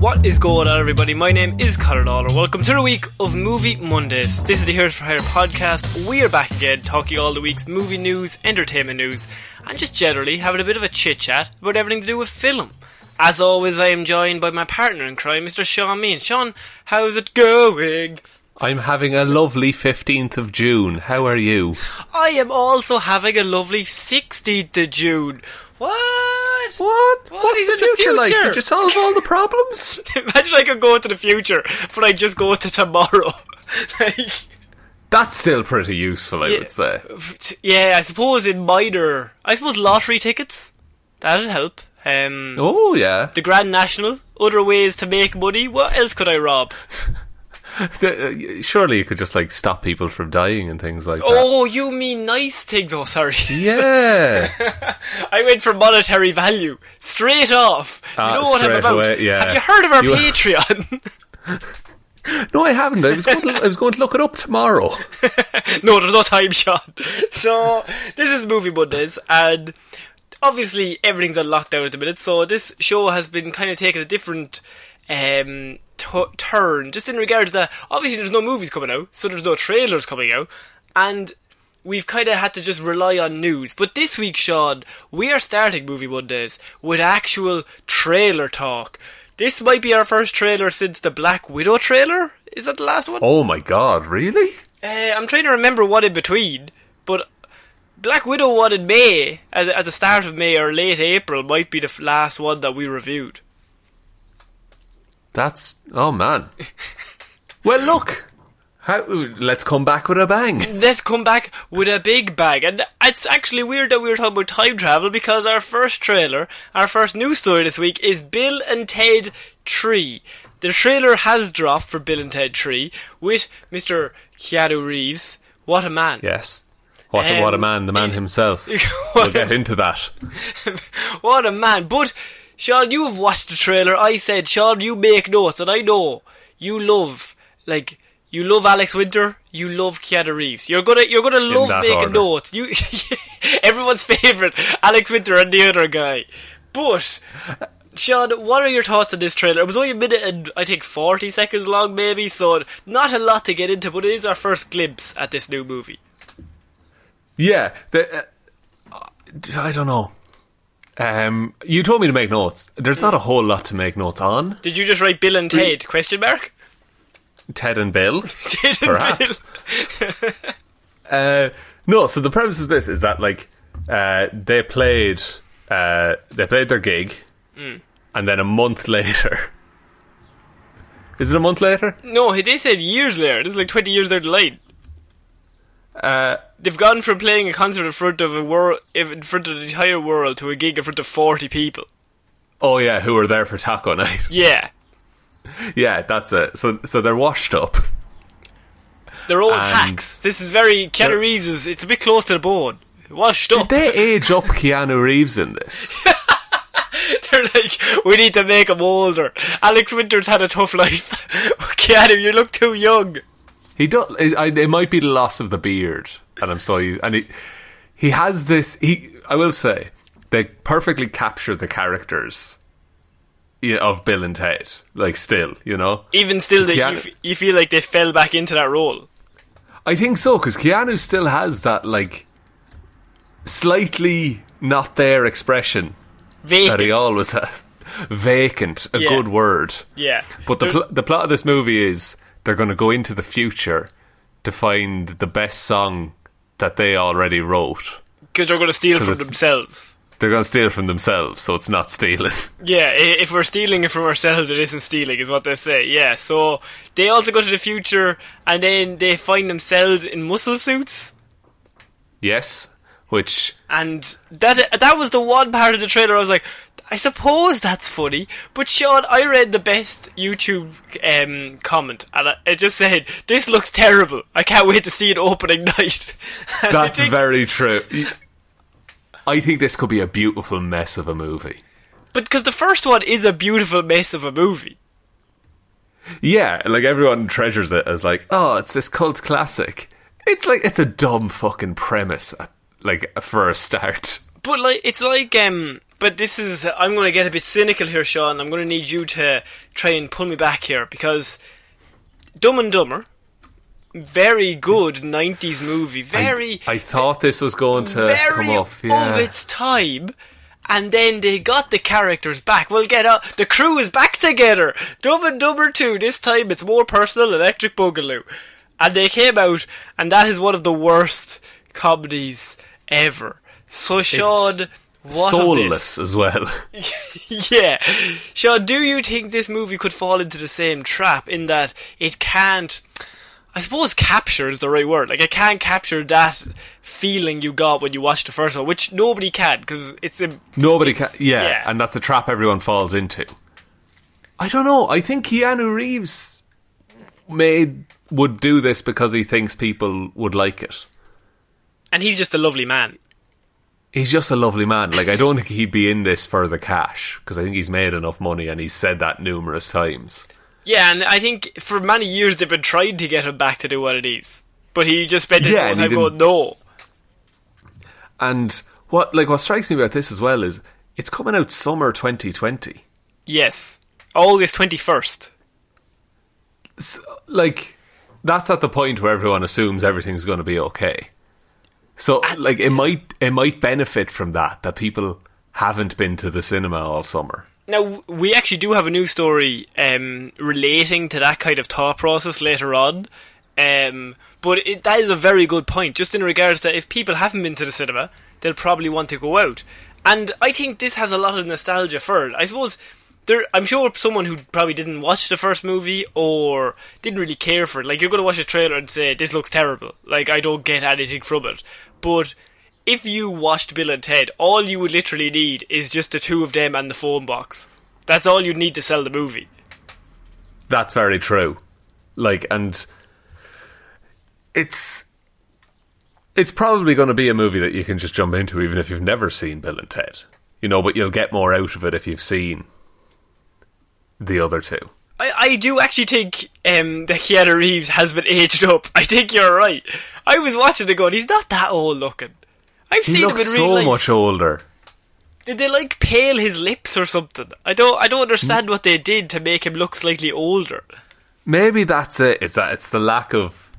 What is going on, everybody? My name is Conor Lawler. Welcome to the week of Movie Mondays. This is the Heroes for Hire podcast. We are back again, talking all the week's movie news, entertainment news, and just generally having a bit of a chit chat about everything to do with film. As always, I am joined by my partner in crime, Mr. Sean Mean. Sean, how's it going? I'm having a lovely 15th of June. How are you? I am also having a lovely 16th of June. What? What? What? What's He's the the future, like? future. Did you solve all the problems? Imagine I could go into the future, but I just go to tomorrow. like, That's still pretty useful, I Yeah. would say. yeah, I suppose in minor, I suppose lottery tickets that'd help. Um, Oh, yeah. the Grand National, other ways to make money. What else could I rob? Uh, Surely you could just, like, stop people from dying and things like that. Oh, you mean nice things? Oh, sorry. Yeah. I went for monetary value straight off. Ah, you know what I'm about? away, yeah. Have you heard of our You- Patreon? no, I haven't. I was, going to, I was going to look it up tomorrow. no, there's no time, Sean. So this is Movie Mondays, and obviously everything's on lockdown at the minute. So this show has been kind of taking a different um, t- turn, just in regards to obviously there's no movies coming out, so there's no trailers coming out, and we've kind of had to just rely on news. But this week, Sean, we are starting Movie Mondays with actual trailer talk. This might be our first trailer since the Black Widow trailer. Is that the last one? Oh my god, really? Uh, I'm trying to remember what in between, but Black Widow one in May, as, at the start of May or late April, might be the last one that we reviewed. That's. Oh, man. well, look. How, let's come back with a bang. Let's come back with a big bag, and it's actually weird that we were talking about time travel because our first trailer, our first news story this week is Bill and Ted 3. The trailer has dropped for Bill and Ted 3 with Mr. Keanu Reeves. What a man. Yes. What, a what a Um, man, the man himself. We'll get into that. What a man. But, Sean, you've watched the trailer. I said, Sean, you make notes, and I know you love, like, you love Alex Winter, you love Keanu Reeves. You're gonna, you're gonna love making order. notes. You, everyone's favourite, Alex Winter and the other guy. But, Sean, what are your thoughts on this trailer? It was only a minute and, I think, 40 seconds long, maybe, so not a lot to get into, but it is our first glimpse at this new movie. Yeah, the, uh, I don't know. Um, you told me to make notes. There's not a whole lot to make notes on. Did you just write Bill and Ted, question mark? Ted and Bill, Ted and perhaps. uh, no, so the premise of this is that like uh, they played uh, they played their gig, and then a month later. Is it a month later? No, they said years later. This is like 20 years down the line. Uh, They've gone from playing a concert in front of a world, in front of the entire world, to a gig in front of 40 people. oh yeah, who were there for taco night? Yeah. yeah, that's it. So so they're washed up. They're all And- hacks. This is very Keanu Reeves is. It's a bit close to the bone. Washed Did up. they age up Keanu Reeves in this? They're like, we need to make him older. Alex Winters had a tough life. Keanu, you look too young. He does. It, it might be the loss of the beard, and I'm sorry. And he he has this. He I will say they perfectly capture the characters of Bill and Ted. Like still, you know. Even still, that you, f- you feel like they fell back into that role. I think so because Keanu still has that like slightly not there expression Vacant. that he always has. Vacant, a Yeah. good word. yeah. But the pl- the plot of this movie is they're going to go into the future to find the best song that they already wrote. because they're going to steal from themselves. They're going to steal from themselves, so it's not stealing. Yeah, if we're stealing it from ourselves, it isn't stealing, is what they say. Yeah, so they also go to the future, and then they find themselves in muscle suits, yes, which and that that was the one part of the trailer I was like, I suppose that's funny, but Sean, I read the best YouTube um, comment, and it just said, "This looks terrible. I can't wait to see it opening night." That's think- very true. I think this could be a beautiful mess of a movie. But because the first one is a beautiful mess of a movie. Yeah, like everyone treasures it as like, oh, it's this cult classic. It's like it's a dumb fucking premise, uh, like for a start. But like, it's like, um, but this is, I'm going to get a bit cynical here, Sean. I'm going to need you to try and pull me back here because Dumb and Dumber, very good 90s movie, very, I thought this was going to very come off. Yeah. of its time. And then they got the characters back. We'll get out. The crew is back together. Dumb and Dumber 2. This time it's more personal. Electric Boogaloo. And they came out, and that is one of the worst comedies ever. So, Sean, what soulless as well. yeah. Sean, do you think this movie could fall into the same trap in that it can't. I suppose capture is the right word. Like, it can't capture that feeling you got when you watched the first one, which nobody can, because it's a. Nobody can. Yeah, yeah. and that's the trap everyone falls into. I don't know. I think Keanu Reeves made would do this because he thinks people would like it. And he's just a lovely man. He's just a lovely man. Like I don't think he'd be in this for the cash because I think he's made enough money and he's said that numerous times. Yeah, and I think for many years they've been trying to get him back to do what it is. But he just spent his Yeah, whole time going, no. And what like what strikes me about this as well is it's coming out summer 2020. Yes. August 21st. Like that's at the point where everyone assumes everything's going to be okay. So like it might it might benefit from that that people haven't been to the cinema all summer. Now, we actually do have a new story um, relating to that kind of thought process later on. Um, but it, that is a very good point, just in regards to if people haven't been to the cinema, they'll probably want to go out. And I think this has a lot of nostalgia for it. I suppose there, I'm sure someone who probably didn't watch the first movie or didn't really care for it, like you're going to watch a trailer and say, this looks terrible. Like, I don't get anything from it. But if you watched Bill and Ted, all you would literally need is just the two of them and the phone box. That's all you'd need to sell the movie. That's very true. Like, and it's it's probably going to be a movie that you can just jump into, even if you've never seen Bill and Ted. You know, but you'll get more out of it if you've seen the other two. I, I do actually think um, that Keanu Reeves has been aged up. I think you're right. I was watching it going, he's not that old looking. I've He seen him in so real life. much older. Did they like pale his lips or something? I don't. I don't understand what they did to make him look slightly older. Maybe that's it. It's that it's the lack of.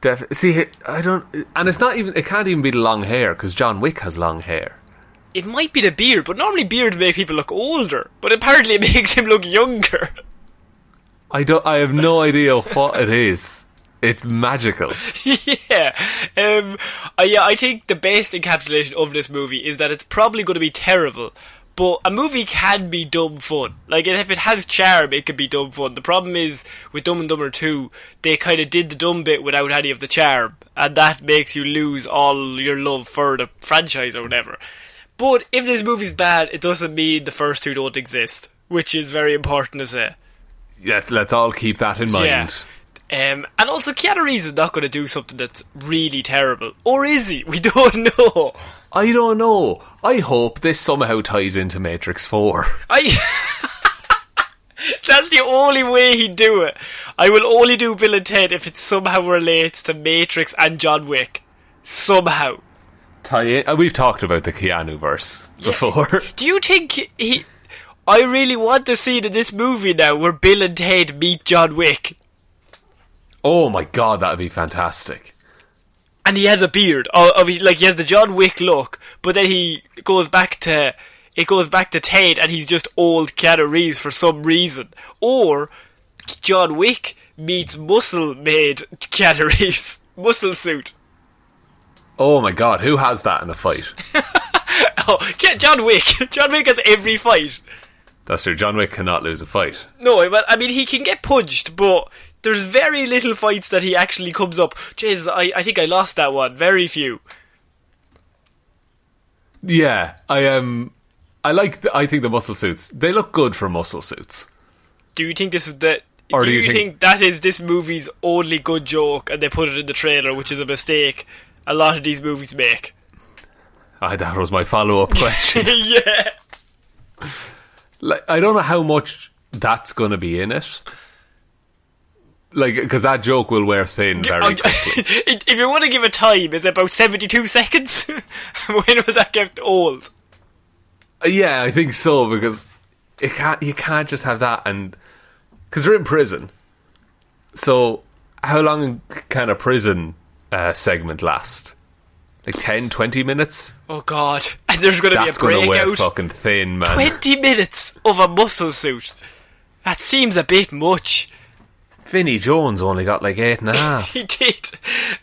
Def- See, I don't, and it's not even. It can't even be the long hair because John Wick has long hair. It might be the beard, but normally beards make people look older. But apparently, it makes him look younger. I don't. I have no idea what it is. It's magical. yeah. Um, uh, yeah, I think the best encapsulation of this movie is that it's probably going to be terrible, but a movie can be dumb fun. Like, if it has charm, it can be dumb fun. The problem is, with Dumb and Dumber 2, they kind of did the dumb bit without any of the charm, and that makes you lose all your love for the franchise or whatever. But if this movie's bad, it doesn't mean the first two don't exist, which is very important to say. Yes, let's all keep that in mind. Yeah. Um, and also, Keanu Reeves is not going to do something that's really terrible. Or is he? We don't know. I don't know. I hope this somehow ties into Matrix 4. I. That's the only way he'd do it. I will only do Bill and Ted if it somehow relates to Matrix and John Wick. Somehow. Tie in, uh, we've talked about the Keanu verse before. Do you think he. I really want to see in this movie now where Bill and Ted meet John Wick. oh my god, that'd be fantastic. and he has a beard. Of, of he, like he has the John Wick look, but then he goes back to it goes back to Ted, and he's just old Keanu Reeves for some reason. Or John Wick meets muscle made Keanu Reeves muscle suit. Oh my god, who has that in a fight? Oh, Ke- John Wick! John Wick has every fight. That's true. John Wick cannot lose a fight. No, well, I mean he can get punched, but there's very little fights that he actually comes up. Jeez, I, I think I lost that one. Very few. Yeah, I um, I like. The, I think the muscle suits. They look good for muscle suits. Do you think this is the? Or do, do you think, think- that is this movie's only good joke, and they put it in the trailer, which is a mistake a lot of these movies make? Ah, that was my follow up question. yeah. Like, I don't know how much that's going to be in it. Like, because that joke will wear thin very quickly. if you want to give a time, it's about seventy-two seconds. when was that get old? yeah, I think so because it can't. You can't just have that and because they're in prison. So, how long can a prison uh, segment last? Like 10, 20 minutes? Oh God! And there's going to be a That's to wear breakout. fucking thin, man. Twenty minutes of a muscle suit. That seems a bit much. Vinnie Jones only got like eight and a half. he did.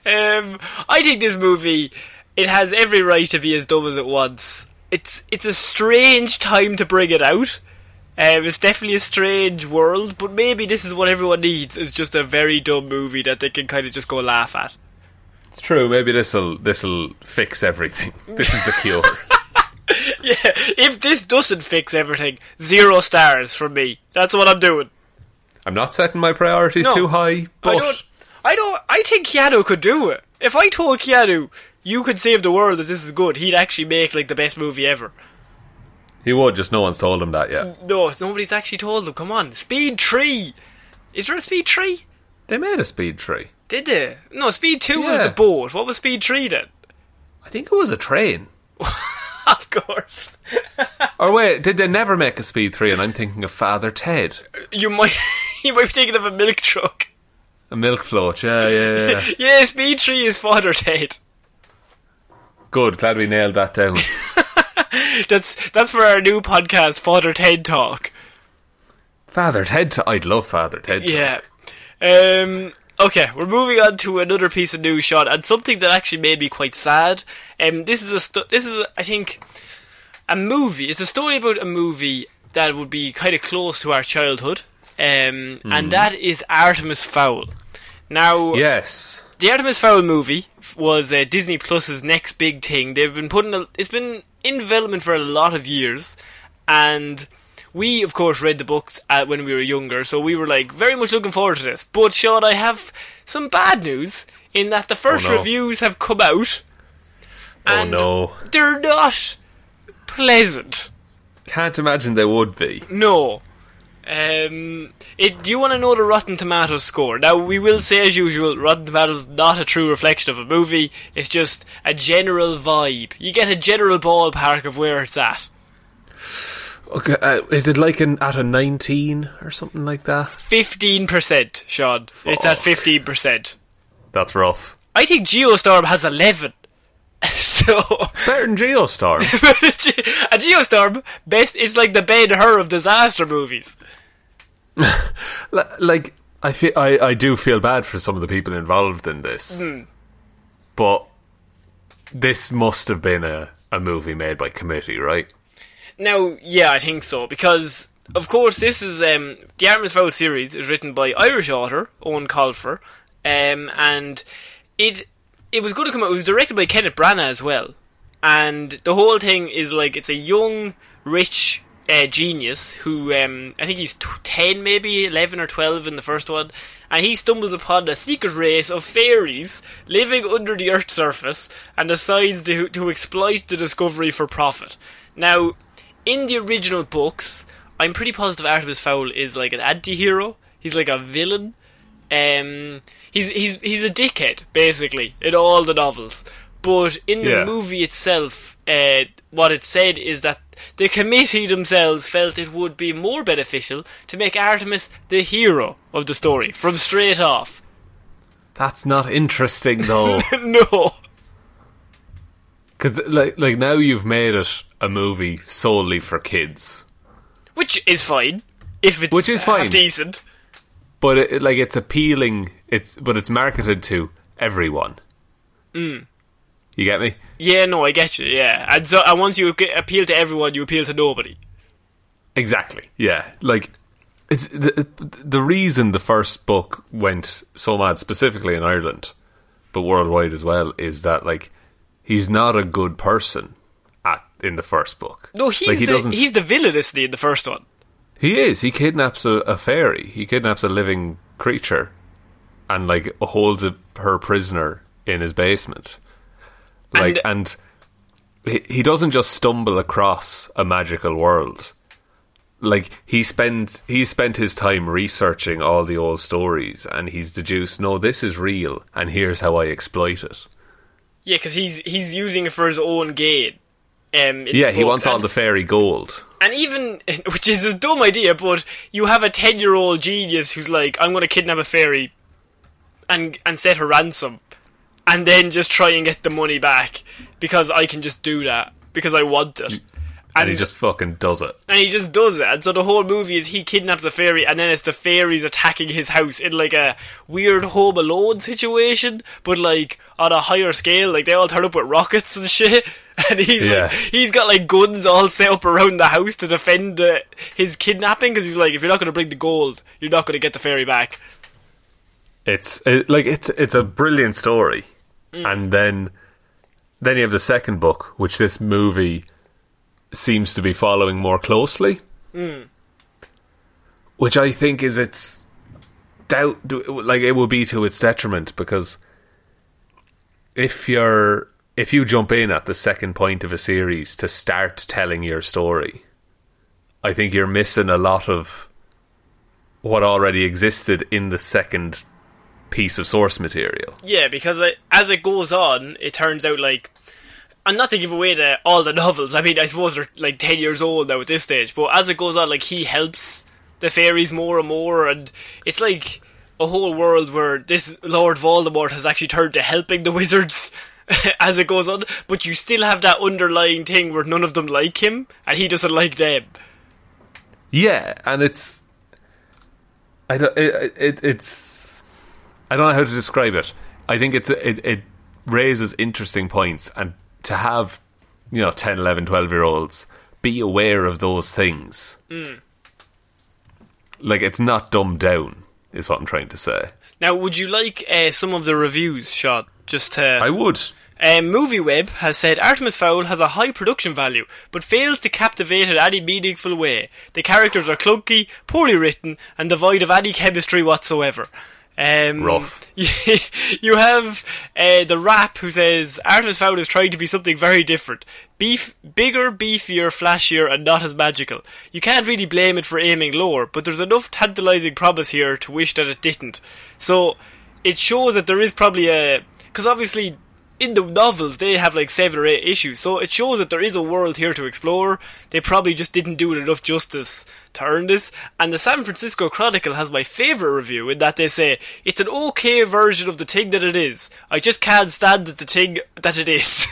Um, I think this movie it has every right to be as dumb as it wants. It's it's a strange time to bring it out. Um, it's definitely a strange world, but maybe this is what everyone needs: is just a very dumb movie that they can kind of just go laugh at. It's true. Maybe this'll this'll fix everything. This is the cure. Yeah, if this doesn't fix everything, zero stars from me. That's what I'm doing. I'm not setting my priorities No, too high, but I don't. I don't. I think Keanu could do it. If I told Keanu you could save the world as this is good, he'd actually make like the best movie ever. he would. Just no one's told him that yet. No, nobody's actually told him. Come on, Speed Three. Is there a Speed Three? They made a speed three. Did they? No, Speed Two was Yeah. the boat. What was Speed 3 then? I think it was a train. of course. Or wait, did they never make a speed three? And I'm thinking of Father Ted, You might. you might be thinking of a milk truck. a milk float. Yeah, yeah, yeah. Yeah, Speed 3 is Father Ted. Good. Glad we nailed that down. That's that's for our new podcast, Father Ted Talk. Father Ted. T- I'd love Father Ted. Yeah. Um. Okay, we're moving on to another piece of news, Sean, and something that actually made me quite sad. Um, this is a sto- this is a, I think a movie. It's a story about a movie that would be kind of close to our childhood, um, and that is Artemis Fowl. Now, Yes. the Artemis Fowl movie was uh, Disney Plus's next big thing. They've been putting a, it's been in development for a lot of years, and we of course read the books uh, when we were younger, so we were like very much looking forward to this. But Sean, I have some bad news in that the first Oh, no. reviews have come out. Oh no. they're not pleasant. Can't imagine they would be. No. Um, it, do you want to know the Rotten Tomatoes score? Now, we will say as usual, Rotten Tomatoes not a true reflection of a movie. It's just a general vibe. You get a general ballpark of where it's at. Okay, uh, is it like an at a 19 or something like that? 15%, Sean. It's at 15%. That's rough. I think Geostorm has 11. so, Better than Geostorm. a Geostorm, best, it's like the Ben Hur of disaster movies. Like I feel I, I do feel bad for some of the people involved in this. But this must have been a, a movie made by committee, right? Now, yeah, I think so because, of course, this is um, the Artemis Fowl series is written by Irish author Eoin Colfer, um, and it it was going to come out. It was directed by Kenneth Branagh as well, and the whole thing is like it's a young, rich uh, genius who um, I think he's t- ten, maybe eleven or twelve in the first one, and he stumbles upon a secret race of fairies living under the Earth's surface and decides to, to exploit the discovery for profit. Now, in the original books, I'm pretty positive Artemis Fowl is like an anti-hero. He's like a villain. Um, he's he's he's a dickhead basically in all the novels. But in the Yeah. movie itself, uh, what it said is that the committee themselves felt it would be more beneficial to make Artemis the hero of the story from straight off. That's not interesting though. no. Because like like now you've made it a movie solely for kids, Which is fine. If it's Which is fine. decent. but it- like it's appealing. It's but it's marketed to everyone. Mm. You get me? Yeah, no, I get you, yeah. And so and once you get, appeal to everyone, you appeal to nobody. Exactly. Yeah. Like it's the the reason the first book went so mad, specifically in Ireland, but worldwide as well, is that like he's not a good person at in the first book. No, he's Like, he the doesn't- he's the villainous in the first one. He is. He kidnaps a, a fairy. He kidnaps a living creature, and like holds a, her prisoner in his basement. Like, and, he, he doesn't just stumble across a magical world. Like he spent he spent his time researching all the old stories, and he's deduced, no, this is real, and here's how I exploit it. Yeah, because he's he's using it for his own gain. Um, yeah, he wants all the fairy gold. and even which is a dumb idea, but you have a ten year old genius who's like, I'm going to kidnap a fairy, and and set her ransom, and then just try and get the money back because I can just do that because I want it. And, he just fucking does it. and he just does it. And so the whole movie is he kidnaps the fairy, and then it's the fairies attacking his house in like a weird Home Alone situation, but like on a higher scale. Like they all turn up with rockets and shit, and he's Yeah. like, he's got like guns all set up around the house to defend uh, his kidnapping because he's like, if you're not going to bring the gold, you're not going to get the fairy back. it's it, like it's it's a brilliant story, and then then you have the second book, which this movie seems to be following more closely, hmm. which I think is its doubt. Like it will be to its detriment because if you're if you jump in at the second point of a series to start telling your story, I think you're missing a lot of what already existed in the second piece of source material. Yeah, because as it goes on, it turns out like. And not to give away the, all the novels. I mean, I suppose they're like ten years old now at this stage. But as it goes on, like he helps the fairies more and more, and it's like a whole world where this Lord Voldemort has actually turned to helping the wizards as it goes on. But you still have that underlying thing where none of them like him, and he doesn't like them. Yeah, and it's I don't it, it it's I don't know how to describe it. I think it's it it raises interesting points and to have you know 10 11 12 year olds be aware of those things. Like it's not dumbed down is what I'm trying to say. Now, would you like uh, some of the reviews, shot Just to I would. Um, MovieWeb has said Artemis Fowl has a high production value, but fails to captivate in any meaningful way. The characters are clunky, poorly written, and devoid of any chemistry whatsoever. Um, Rough. you have uh, the Wrap who says Artemis Fowl is trying to be something very different. Beef, bigger, beefier, flashier, and not as magical. You can't really blame it for aiming lower, but there's enough tantalizing promise here to wish that it didn't. So it shows that there is probably a because obviously in the novels they have like seven or eight issues, so it shows that there is a world here to explore. They probably just didn't do it enough justice to earn this. And the San Francisco Chronicle has my favorite review in that they say it's an okay version of the thing that it is. I just can't stand it, the thing that it is.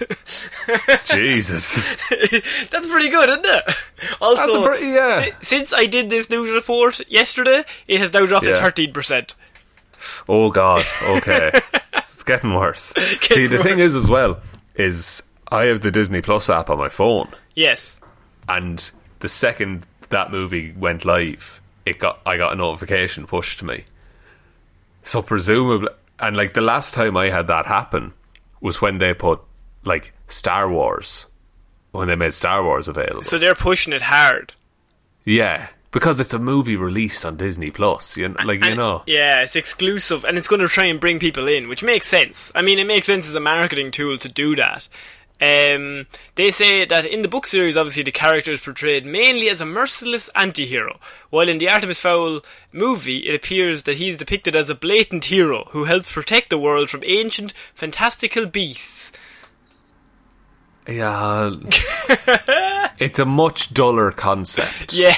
Jesus. That's pretty good, isn't it? Also, pretty- yeah. si- since I did this news report yesterday, it has now dropped to thirteen percent. Oh God. Okay. Getting worse. See, the thing is as well is I have the Disney Plus app on my phone. Yes. and the second that movie went live, it got I got a notification pushed to me. So presumably, and like the last time I had that happen was when they put like Star Wars, when they made Star Wars available. So they're pushing it hard. Yeah, because it's a movie released on Disney Plus. You know, like you know. Yeah, it's exclusive and it's going to try and bring people in, which makes sense. I mean, it makes sense as a marketing tool to do that. Um, they say that in the book series, obviously, the character is portrayed mainly as a merciless anti-hero, while in the Artemis Fowl movie, it appears that he's depicted as a blatant hero who helps protect the world from ancient, fantastical beasts. Yeah, it's a much duller concept. Yeah,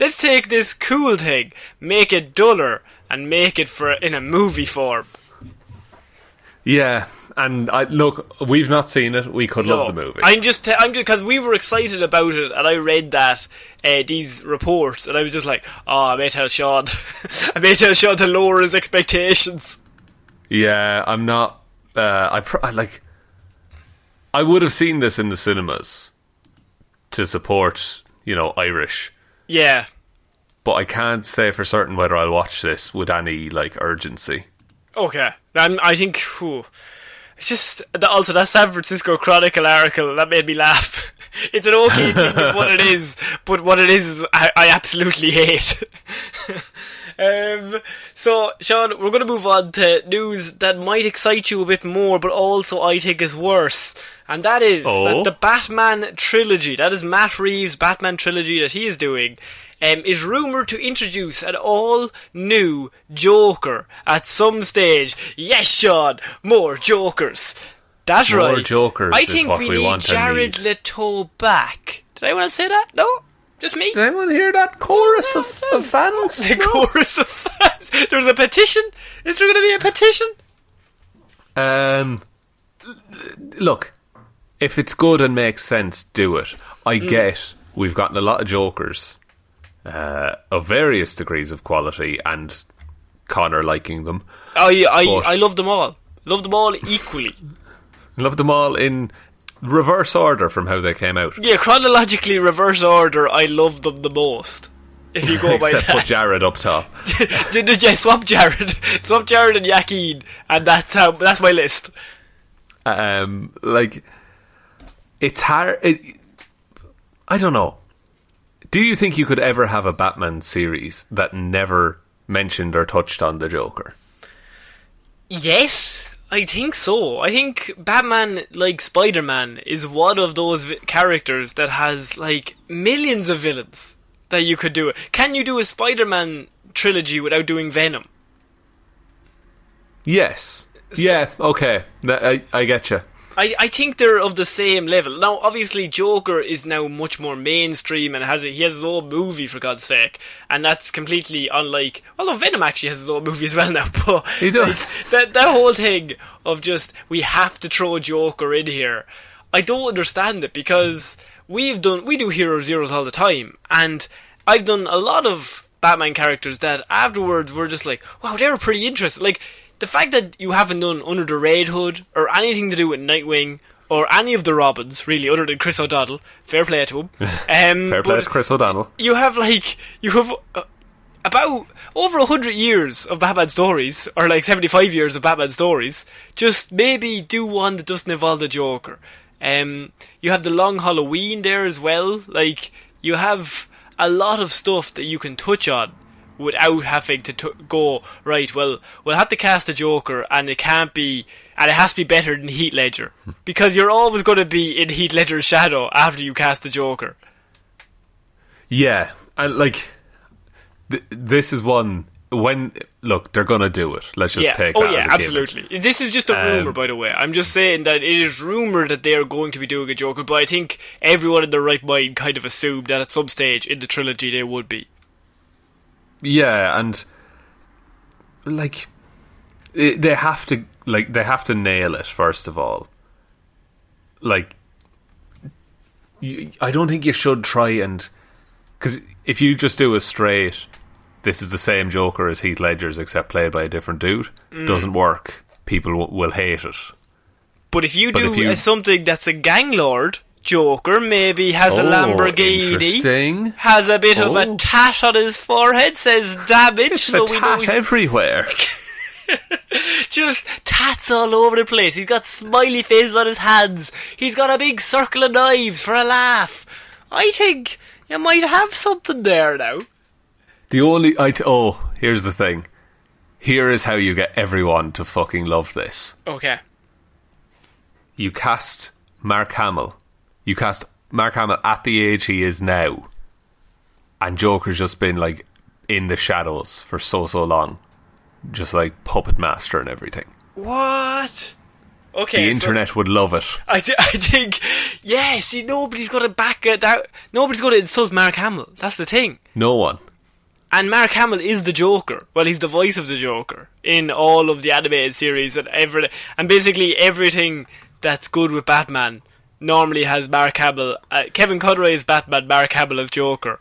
let's take this cool thing, make it duller, and make it for in a movie form. Yeah, and I look, we've not seen it. We could love the movie. I'm just, t- I'm because we were excited about it, and I read that uh, these reports, and I was just like, oh, I may tell Sean, I may tell Sean to lower his expectations. Yeah, I'm not. Uh, I, pr- I like. I would have seen this in the cinemas to support, you know, Irish, Yeah, but I can't say for certain whether I'll watch this with any like urgency. okay. I'm, I think, whew, it's just the, also that San Francisco Chronicle article that made me laugh. it's an okay thing of what it is, but what it is is I, I absolutely hate. Um, so, Sean, we're going to move on to news that might excite you a bit more, but also I think is worse. And that is Oh? that the Batman trilogy, that is Matt Reeves' Batman trilogy that he is doing, um, is rumoured to introduce an all new Joker at some stage. Yes, Sean, more Jokers. That's More right. More Jokers I think we, we need Jared need. Leto back. Did anyone else say that? No? Just me? Did anyone hear that chorus of, of fans? The chorus of fans. There's a petition. Is there going to be a petition? Um, look, if it's good and makes sense, do it. I get we've gotten a lot of jokers uh, of various degrees of quality, and Connor liking them. Oh, yeah, I I love them all. Love them all equally. Love them all in reverse order from how they came out. Yeah, chronologically reverse order. I love them the most. If you go by Except put Jared up top. yeah, swap Jared, swap Jared and Joaquin, and that's how that's my list. um, like it's hard. It, I don't know. Do you think you could ever have a Batman series that never mentioned or touched on the Joker? Yes, I think so. I think Batman, like Spider Man, is one of those vi- characters that has like millions of villains that you could do it. Can you do a Spider Man trilogy without doing Venom? Yes. Yeah. Okay. I I get you. I, I think they're of the same level. Now, obviously, Joker is now much more mainstream and has a, he has his own movie for God's sake, and that's completely unlike. Although Venom actually has his own movie as well now, but He does. like, that that whole thing of just we have to throw Joker in here, I don't understand it because we've done we do hero zeros all the time, and I've done a lot of Batman characters that afterwards were just like, wow, they were pretty interesting. Like the fact that you haven't done Under the Red Hood or anything to do with Nightwing or any of the Robins, really, other than Chris O'Donnell. Fair play to him. Um, Fair play to Chris O'Donnell. You have like you have uh, about over a hundred years of Batman stories, or like seventy-five years of Batman stories. Just maybe do one that doesn't involve the Joker. Um, you have the Long Halloween there as well. Like you have a lot of stuff that you can touch on without having to t- go right. Well, we'll have to cast a Joker, and it can't be, and it has to be better than Heath Ledger because you're always going to be in Heath Ledger's shadow after you cast the Joker. Yeah, and like th- this is one when look they're gonna do it. Let's just yeah. take. oh yeah, as a given. absolutely. This is just a Um, rumor, by the way. I'm just saying that it is rumored that they are going to be doing a Joker, but I think everyone in their right mind kind of assumed that at some stage in the trilogy they would be. Yeah, and like it, they have to like they have to nail it first of all. Like, you, I don't think you should try and because if you just do a straight, this is the same Joker as Heath Ledger's except played by a different dude, Mm. doesn't work. People w- will hate it. But if you But do if you- something that's a gang lord Joker, maybe has a Oh, Lamborghini, has a bit of a Oh. tash on his forehead, says damage, It's so a we know tat he's everywhere. just tats all over the place. He's got smiley faces on his hands. He's got a big circle of knives for a laugh. I think, you might have something there now. The only I t- oh, here's the thing. Here is how you get everyone to fucking love this. Okay. You cast Mark Hamill. You cast Mark Hamill at the age he is now, and Joker's just been like in the shadows for so so long, just like puppet master and everything. What? Okay. the so- internet would love it. I, th- I think, yeah, see, nobody's going to back it out. Nobody's going to insult Mark Hamill. That's the thing. No one. And Mark Hamill is the Joker. Well, he's the voice of the Joker in all of the animated series and every, and basically everything that's good with Batman normally has Mark Hamill. Uh, Kevin Conroy is Batman, Mark Hamill as Joker.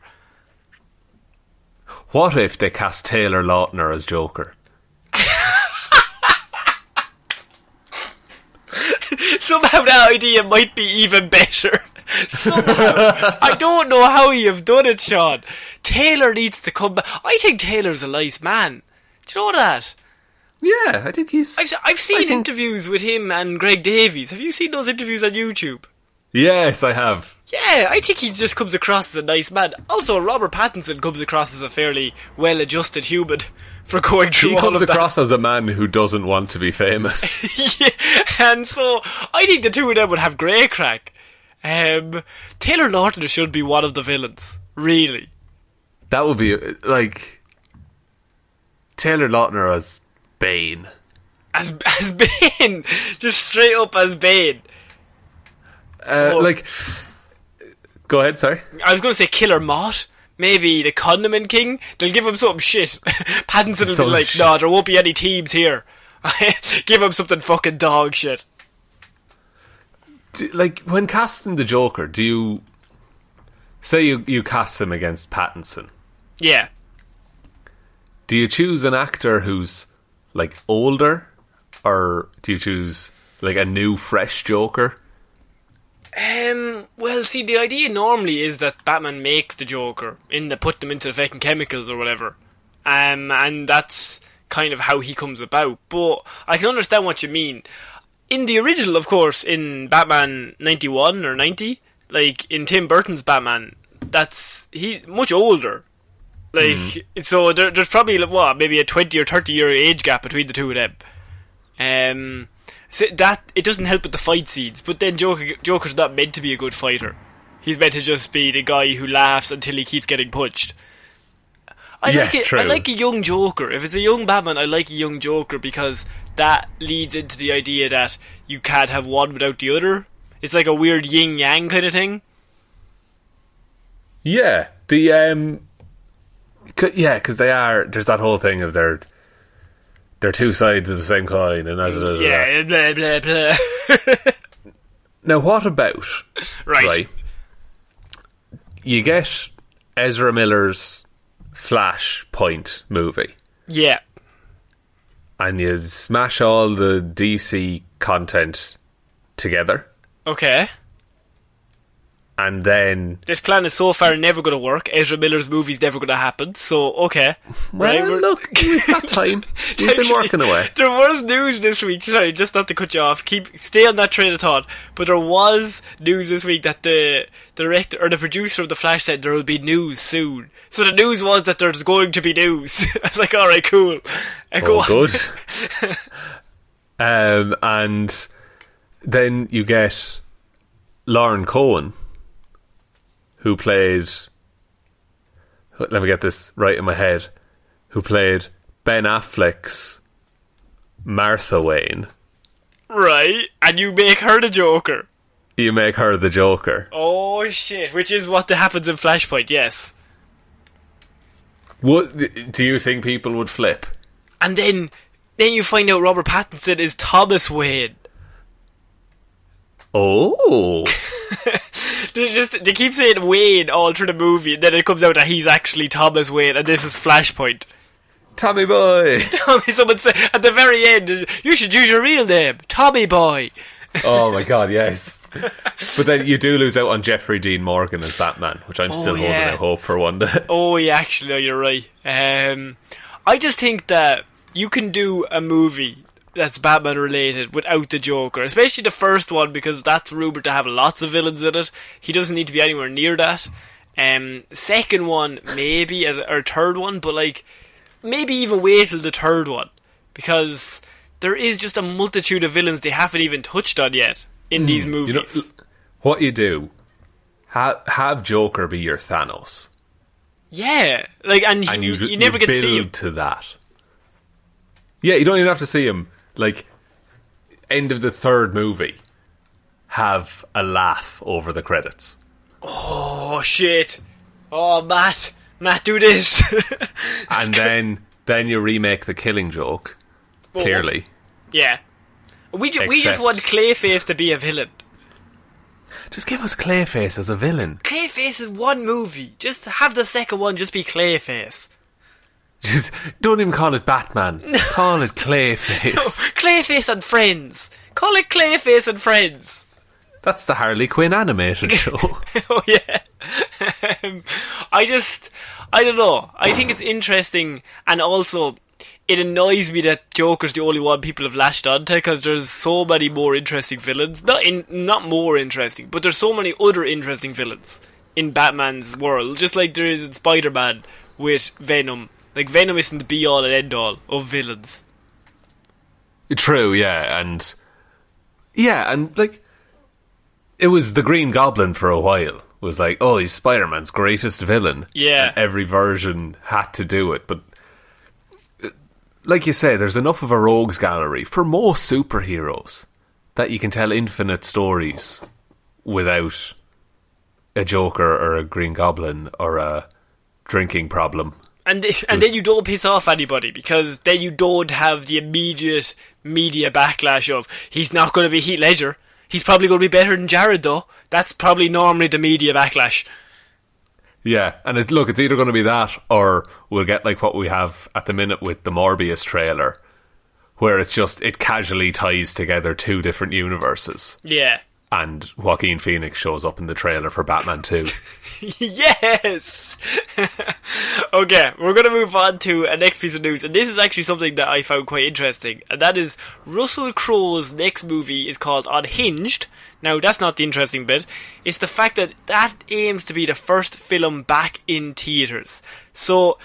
What if they cast Taylor Lautner as Joker? Somehow that idea might be even better. Somehow. I don't know how you have done it, Sean. Taylor needs to come back. I think Taylor's a nice man. Do you know that? Yeah, I think he's. I've, I've seen think- interviews with him and Greg Davies. Have you seen those interviews on YouTube? Yes, I have. Yeah, I think he just comes across as a nice man. Also, Robert Pattinson comes across as a fairly well-adjusted human for going through He all comes of that. across as a man who doesn't want to be famous. yeah, and so I think the two of them would have great crack. Um, Taylor Lautner should be one of the villains, really. that would be like Taylor Lautner as Bane. As as Bane, just straight up as Bane. Uh, Oh. Like, go ahead. Sorry. I was going to say Killer Moth. Maybe the Condiment King. They'll give him something shit. Pattinson will be like, shit. "No, there won't be any teams here." give him something fucking dog shit. Do, like when casting the Joker, do you say you you cast him against Pattinson? Yeah. Do you choose an actor who's like older, or do you choose like a new, fresh Joker? Um. Well, see, the idea normally is that Batman makes the Joker in the put them into the fucking chemicals or whatever, um, and that's kind of how he comes about. But I can understand what you mean. In the original, of course, in Batman ninety one or ninety, like in Tim Burton's Batman, that's he much older. Like so, there, there's probably what maybe a twenty or thirty year age gap between the two of them. Um, so that it doesn't help with the fight scenes. But then Joker, Joker's not meant to be a good fighter. He's meant to just be the guy who laughs until he keeps getting punched. I Yeah, like it. I like a young Joker. If it's a young Batman, I like a young Joker because that leads into the idea that you can't have one without the other. It's like a weird yin yang kind of thing. Yeah, the um, c- yeah, because they are. There's that whole thing of they're they're two sides of the same coin, and da, da, da, da. Yeah, blah blah blah. Now, what about right. right? You get Ezra Miller's Flashpoint movie, Yeah. and you smash all the DC content together, Okay. And then This plan is so far never going to work. Ezra Miller's movie's never going to happen. So okay. well, Right, look, we've got time. We've been working away. There was news this week. Sorry, just not to cut you off. Keep stay on that train of thought. But there was news this week that the director or the producer of the Flash said there will be news soon. So the news was that there's going to be news. I was like, all right, cool. Uh, go Oh, good. um, and then you get Lauren Cohan, who played. Let me get this right in my head. Who played Ben Affleck's Martha Wayne? Right, and you make her the Joker. You make her the Joker. Oh shit! Which is what happens in Flashpoint. Yes. What do you think people would flip? And then, then you find out Robert Pattinson is Thomas Wayne. Oh, They just they keep saying Wayne all through the movie, and then it comes out that he's actually Thomas Wayne, and this is Flashpoint. Tommy boy! Tommy, Someone said at the very end, you should use your real name, Tommy Boy. Oh my god, yes. But then you do lose out on Jeffrey Dean Morgan as Batman, which I'm Oh, still holding out hope for one day. Oh, yeah, actually, no, you're right. Um, I just think that you can do a movie that's Batman related without the Joker, especially the first one because that's rumored to have lots of villains in it. He doesn't need to be anywhere near that. Um, second one maybe or third one, but like maybe even wait till the third one because there is just a multitude of villains they haven't even touched on yet in these Hmm. You know, movies. what you do, have, have Joker be your Thanos. yeah, like and, and you, you, you never you get to see him. to that. Yeah, you don't even have to see him. Like, end of the third movie, have a laugh over the credits. Oh shit! Oh Matt, Matt, do this. and then then you remake the Killing Joke. Clearly, yeah, we ju- we just want Clayface to be a villain. just give us Clayface as a villain. Clayface is one movie. Just have the second one just be Clayface. Just don't even call it Batman. call it Clayface. Clayface and Friends. Call it Clayface and Friends. That's the Harley Quinn animated show. oh yeah. um, I just, I don't know. I think it's interesting, and also it annoys me that Joker's the only one people have lashed onto because there's so many more interesting villains. Not in, not more interesting, but there's so many other interesting villains in Batman's world. Just like there is in Spider-Man with Venom. Like Venom isn't the be all and end all of villains. True, yeah, and yeah, and like it was the Green Goblin for a while. It was like, oh, he's Spider Man's greatest villain. Yeah. and every version had to do it, but like you say, there's enough of a rogues gallery for most superheroes that you can tell infinite stories without a Joker or a Green Goblin or a drinking problem. And th- and then you don't piss off anybody because then you don't have the immediate media backlash of he's not going to be Heath Ledger. He's probably going to be better than Jared though. That's probably normally the media backlash. Yeah, and it, look, it's either going to be that or we'll get like what we have at the minute with the Morbius trailer, where it's just it casually ties together two different universes, Yeah. And Joaquin Phoenix shows up in the trailer for Batman Two. yes. okay, we're going to move on to a next piece of news, and this is actually something that I found quite interesting, and that is Russell Crowe's next movie is called Unhinged. Now, that's not the interesting bit. It's the fact that that aims to be the first film back in theaters. So,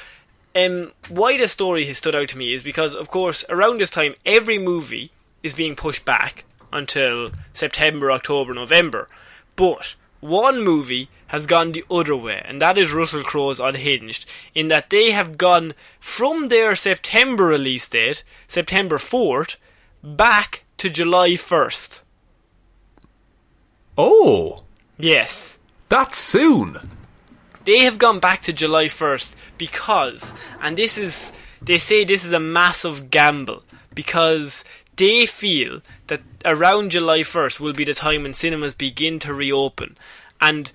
um, why the story has stood out to me is because, of course, around this time, every movie is being pushed back until September, October, November. But one movie has gone the other way, and that is Russell Crowe's Unhinged, in that they have gone from their September release date, September 4th, back to July 1st. oh, Yes. that's soon. they have gone back to July 1st because, and this is, they say this is a massive gamble because they feel that around July 1st will be the time when cinemas begin to reopen. And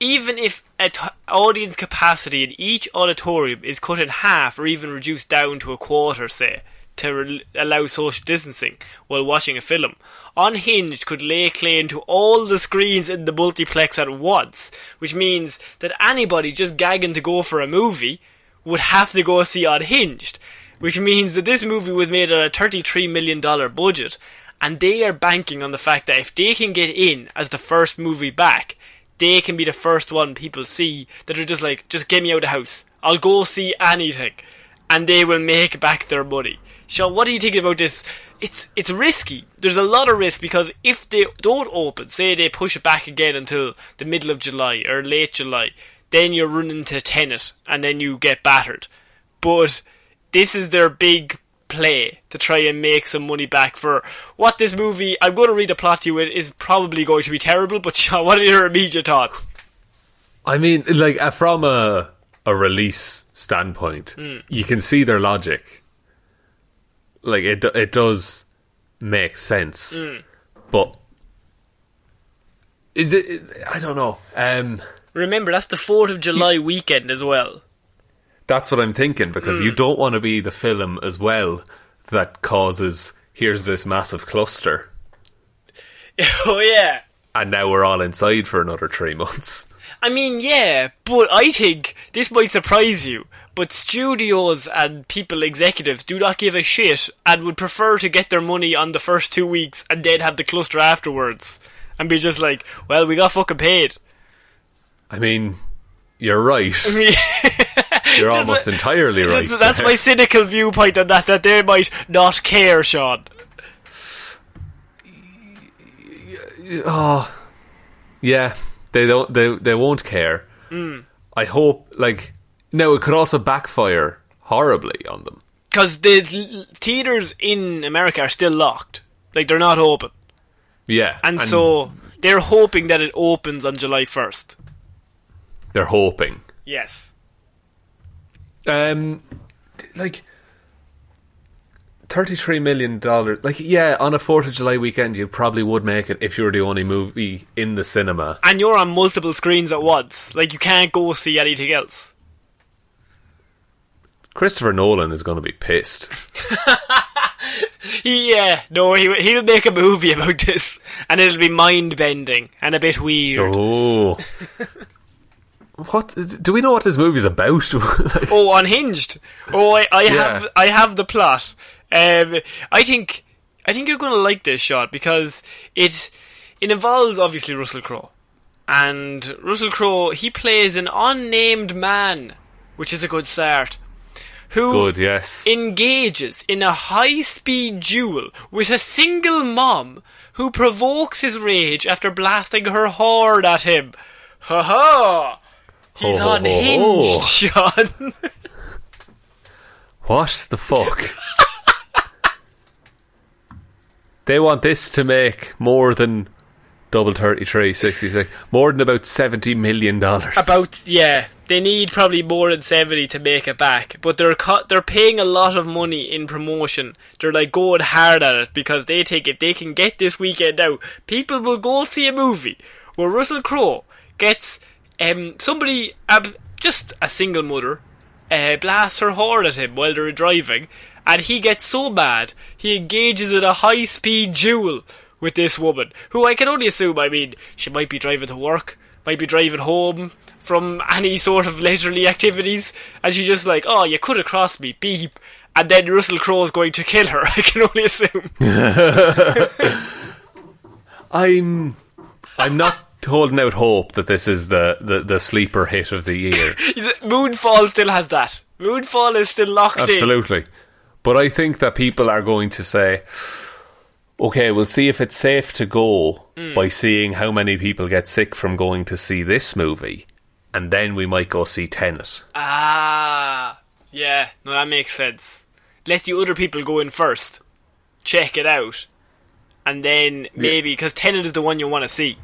even if t- audience capacity in each auditorium is cut in half or even reduced down to a quarter, say, to re- allow social distancing while watching a film, Unhinged could lay claim to all the screens in the multiplex at once, which means that anybody just gagging to go for a movie would have to go see Unhinged, which means that this movie was made on a $33 million budget, and they are banking on the fact that if they can get in as the first movie back, they can be the first one people see that are just like, just get me out of the house. I'll go see anything. And they will make back their money. Sean, what are you thinking about this? It's it's risky. There's a lot of risk because if they don't open, say they push it back again until the middle of July or late July, then you're running to Tenet and then you get battered. But this is their big play to try and make some money back for what this movie. I'm going to read the plot to you. It is probably going to be terrible, but Sean, what are your immediate thoughts? I mean, like uh, from a a release standpoint, you can see their logic. Like it, it does make sense, but is it? I don't know. Um, Remember, that's the 4th of July weekend as well. That's what I'm thinking because you hmm. don't want to be the film as well that causes here's this massive cluster, oh, yeah. and now we're all inside for another three months. I mean, yeah, but I think this might surprise you. But studios and people, executives, do not give a shit and would prefer to get their money on the first two weeks and then have the cluster afterwards. And be just like, well, we got fucking paid. I mean, you're right. You're almost a- entirely right. That's, that's my cynical viewpoint on that, that they might not care, Sean. oh, yeah, they don't. They they won't care. Hmm. I hope. Like, no, it could also backfire horribly on them. Because the theatres in America are still locked. Like, they're not open. Yeah, And, so, they're hoping that it opens on July 1st. they're hoping. Yes. Um, like thirty-three million dollars. Like, yeah, on a Fourth of July weekend, you probably would make it if you were the only movie in the cinema. And you're on multiple screens at once. Like, you can't go see anything else. Christopher Nolan is going to be pissed. Yeah, no, he, he'll make a movie about this. And it'll be mind-bending and a bit weird. Oh. What do we know what this movie's about? Like, Oh, unhinged. Oh, I, I Yeah. have I have the plot. Um, I think I think you're going to like this shot because it it involves obviously Russell Crowe, and Russell Crowe he plays an unnamed man, which is a good start. Who Good, yes. engages in a high speed duel with a single mom who provokes his rage after blasting her horde at him. Ha ha! He's Ho, ho, ho, unhinged, Sean. What the fuck? they want this to make more than double 33, 66, more than about 70 million dollars. About yeah, they need probably more than seventy to make it back, but they're cut. They're paying a lot of money in promotion. They're like going hard at it because they think if they can get this weekend out, people will go see a movie where Russell Crowe gets um somebody ab- just a single mother uh, blasts her horde at him while they're driving, and he gets so mad he engages in a high speed duel with this woman, who I can only assume. I mean, she might be driving to work, might be driving home from any sort of leisurely activities, and she's just like, "Oh, you could have crossed me, beep." And then Russell Crowe's going to kill her. I can only assume. I'm I'm not holding out hope that this is the, the, the sleeper hit of the year. Moonfall still has that. Moonfall is still locked in. Absolutely. But I think that people are going to say, okay, we'll see if it's safe to go Hmm. by seeing how many people get sick from going to see this movie, and then we might go see Tenet. Ah, yeah, no, that makes sense. Let the other people go in first, check it out, and then maybe because Tenet is the one you want to see.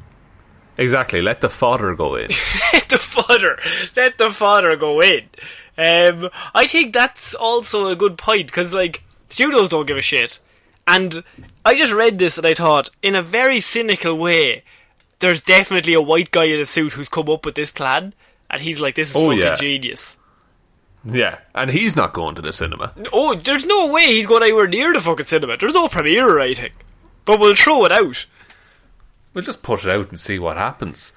Exactly. Let the fodder go in. Let the fodder, let the fodder go in. Um, I think that's also a good point because like studios don't give a shit, and I just read this and I thought, in a very cynical way, there's definitely a white guy in a suit who's come up with this plan, and he's like, "This is Oh, fucking yeah. genius." yeah, and he's not going to the cinema. Oh, there's no way he's going anywhere near the fucking cinema. There's no premiere or anything. But we'll throw it out. We'll just put it out and see what happens.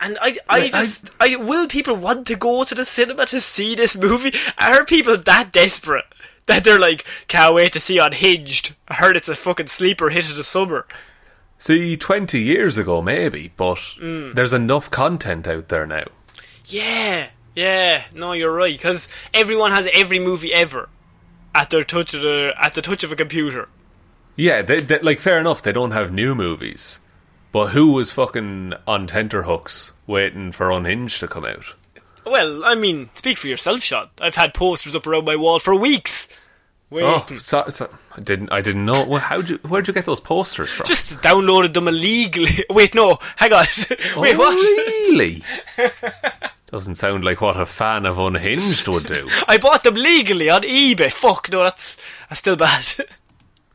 And I, I Like, I- just, I, will people want to go to the cinema to see this movie? Are people that desperate that they're like, can't wait to see Unhinged? I heard it's a fucking sleeper hit of the summer. See, 20 years ago, maybe, but Mm. there's enough content out there now. Yeah, yeah. No, you're right because everyone has every movie ever at their touch of the at the touch of a computer. Yeah, they, they, like, fair enough, they don't have new movies. But who was fucking on tenterhooks waiting for Unhinged to come out? Well, I mean, speak for yourself, Sean. I've had posters up around my wall for weeks. Oh, Waiting. so, so, I didn't. I didn't know. Well, how'd you? Where'd you get those posters from? Just downloaded them illegally. Wait, no, hang on. Wait, oh, what? Really? Doesn't sound like what a fan of Unhinged would do. I bought them legally on eBay. Fuck, no, that's that's still bad.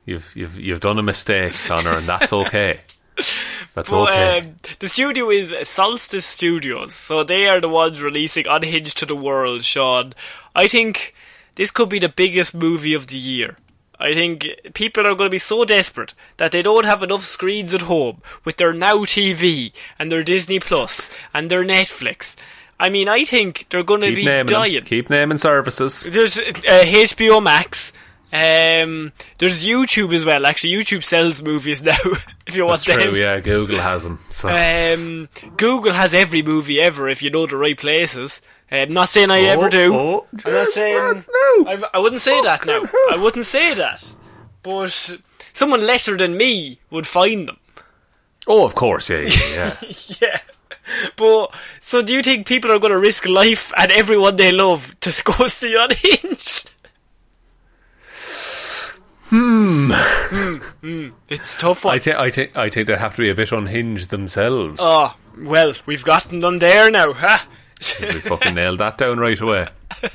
You've you've you've done a mistake, Connor, and that's okay. That's But, okay. um, the studio is Solstice Studios, so they are the ones releasing Unhinged to the world, Sean. I think this could be the biggest movie of the year. I think people are going to be so desperate that they don't have enough screens at home with their Now TV and their Disney Plus and their Netflix. I mean, I think they're going to Keep be naming them. dying. Keep naming services. There's uh, HBO Max, Um, there's YouTube as well. Actually, YouTube sells movies now. if you want That's true, them. yeah. Google has them. So. Um, Google has every movie ever if you know the right places. I'm not saying I ever do. oh, I'm not saying. no. I, I wouldn't say that now. I wouldn't say that. But someone lesser than me would find them. oh, of course, yeah, yeah, yeah. Yeah. But so, do you think people are going to risk life and everyone they love to go see Unhinged? Hmm. Hmm. It's a tough one. I think, I I think they have to be a bit unhinged themselves. oh well, we've gotten them there now, huh? we fucking nailed that down right away.